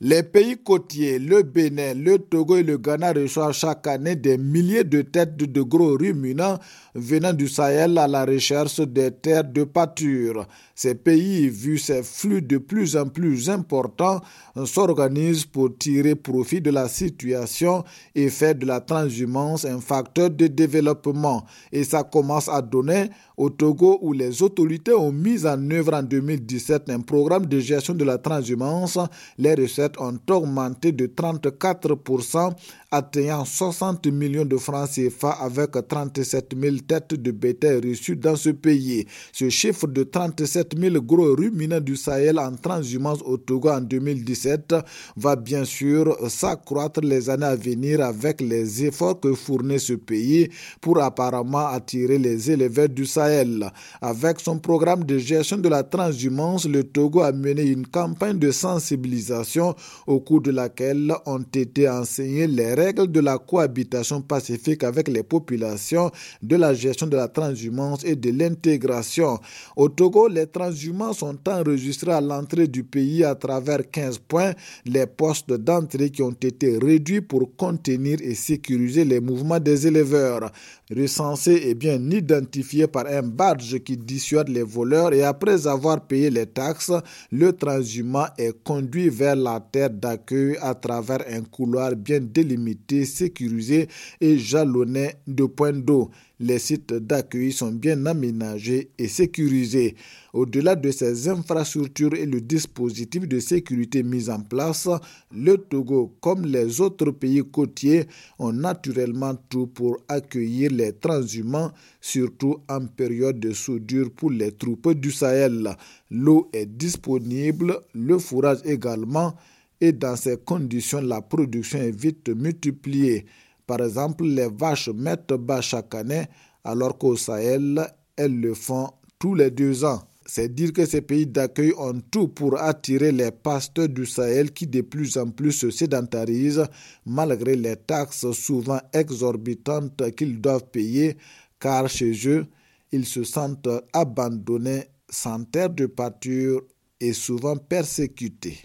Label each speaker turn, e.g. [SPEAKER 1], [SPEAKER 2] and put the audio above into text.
[SPEAKER 1] Les pays côtiers, le Bénin, le Togo et le Ghana reçoivent chaque année des milliers de têtes de gros ruminants venant du Sahel à la recherche des terres de pâture. Ces pays, vu ces flux de plus en plus importants, s'organisent pour tirer profit de la situation et faire de la transhumance un facteur de développement. Et ça commence à donner au Togo où les autorités ont mis en œuvre en 2017 un programme de gestion de la transhumance. Les ont augmenté de 34%, atteignant 60 millions de francs CFA avec 37 000 têtes de bétail reçues dans ce pays. Ce chiffre de 37 000 gros ruminants du Sahel en transhumance au Togo en 2017 va bien sûr s'accroître les années à venir avec les efforts que fournit ce pays pour apparemment attirer les éleveurs du Sahel. Avec son programme de gestion de la transhumance, le Togo a mené une campagne de sensibilisation au cours de laquelle ont été enseignées les règles de la cohabitation pacifique avec les populations, de la gestion de la transhumance et de l'intégration. Au Togo, les transhumants sont enregistrés à l'entrée du pays à travers 15 points, les postes d'entrée qui ont été réduits pour contenir et sécuriser les mouvements des éleveurs. Recensés et bien identifiés par un badge qui dissuade les voleurs et après avoir payé les taxes, le transhumant est conduit vers la terre d'accueil à travers un couloir bien délimité, sécurisé et jalonné de points d'eau. Les sites d'accueil sont bien aménagés et sécurisés. Au-delà de ces infrastructures et le dispositif de sécurité mis en place, le Togo, comme les autres pays côtiers, ont naturellement tout pour accueillir les transhumants, surtout en période de soudure pour les troupes du Sahel. L'eau est disponible, le fourrage également, et dans ces conditions, la production est vite multipliée. Par exemple, les vaches mettent bas chaque année, alors qu'au Sahel, elles le font tous les deux ans. C'est dire que ces pays d'accueil ont tout pour attirer les pasteurs du Sahel qui de plus en plus se sédentarisent malgré les taxes souvent exorbitantes qu'ils doivent payer car chez eux, ils se sentent abandonnés sans terre de pâture et souvent persécutés.